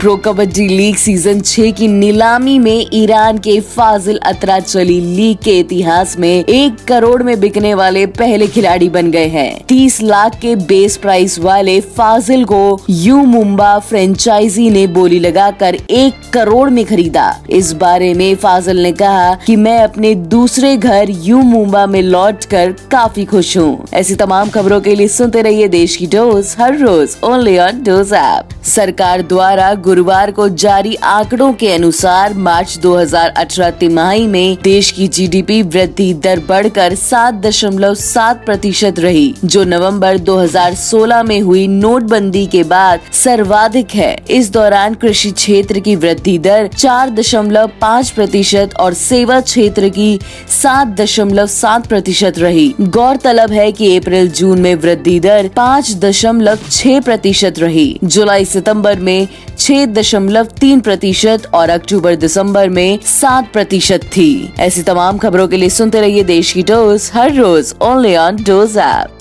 Pro kabaddi league season 6 की नीलामी में ईरान के फाजिल अतरा चली लीग के इतिहास में एक करोड़ में बिकने वाले पहले खिलाड़ी बन गए हैं। तीस लाख के बेस प्राइस वाले फाजिल को यू मुंबा फ्रेंचाइजी ने बोली लगाकर एक करोड़ में खरीदा। इस बारे में फाजिल ने कहा कि मैं अपने दूसरे घर यू मुंबा में लौट कर काफ़ी खुश हूँ। ऐसी तमाम खबरों के लिए सुनते रहिए देश की डोज, हर रोज ओनली ऑन डोज ऐप। सरकार द्वारा गुरुवार को जारी आंकड़ों के अनुसार मार्च 2018 तिमाही में देश की जीडीपी वृद्धि दर बढ़कर 7.7 प्रतिशत रही, जो नवंबर 2016 में हुई नोटबंदी के बाद सर्वाधिक है। इस दौरान कृषि क्षेत्र की वृद्धि दर 4.5 प्रतिशत और सेवा क्षेत्र की 7.7 प्रतिशत रही। गौरतलब है कि अप्रैल जून में वृद्धि दर 5.6 प्रतिशत रही। जुलाई सितंबर में छह दशमलव तीन प्रतिशत और अक्टूबर दिसंबर में सात प्रतिशत थी। ऐसी तमाम खबरों के लिए सुनते रहिए देश की डोज हर रोज ओनली ऑन डोज ऐप।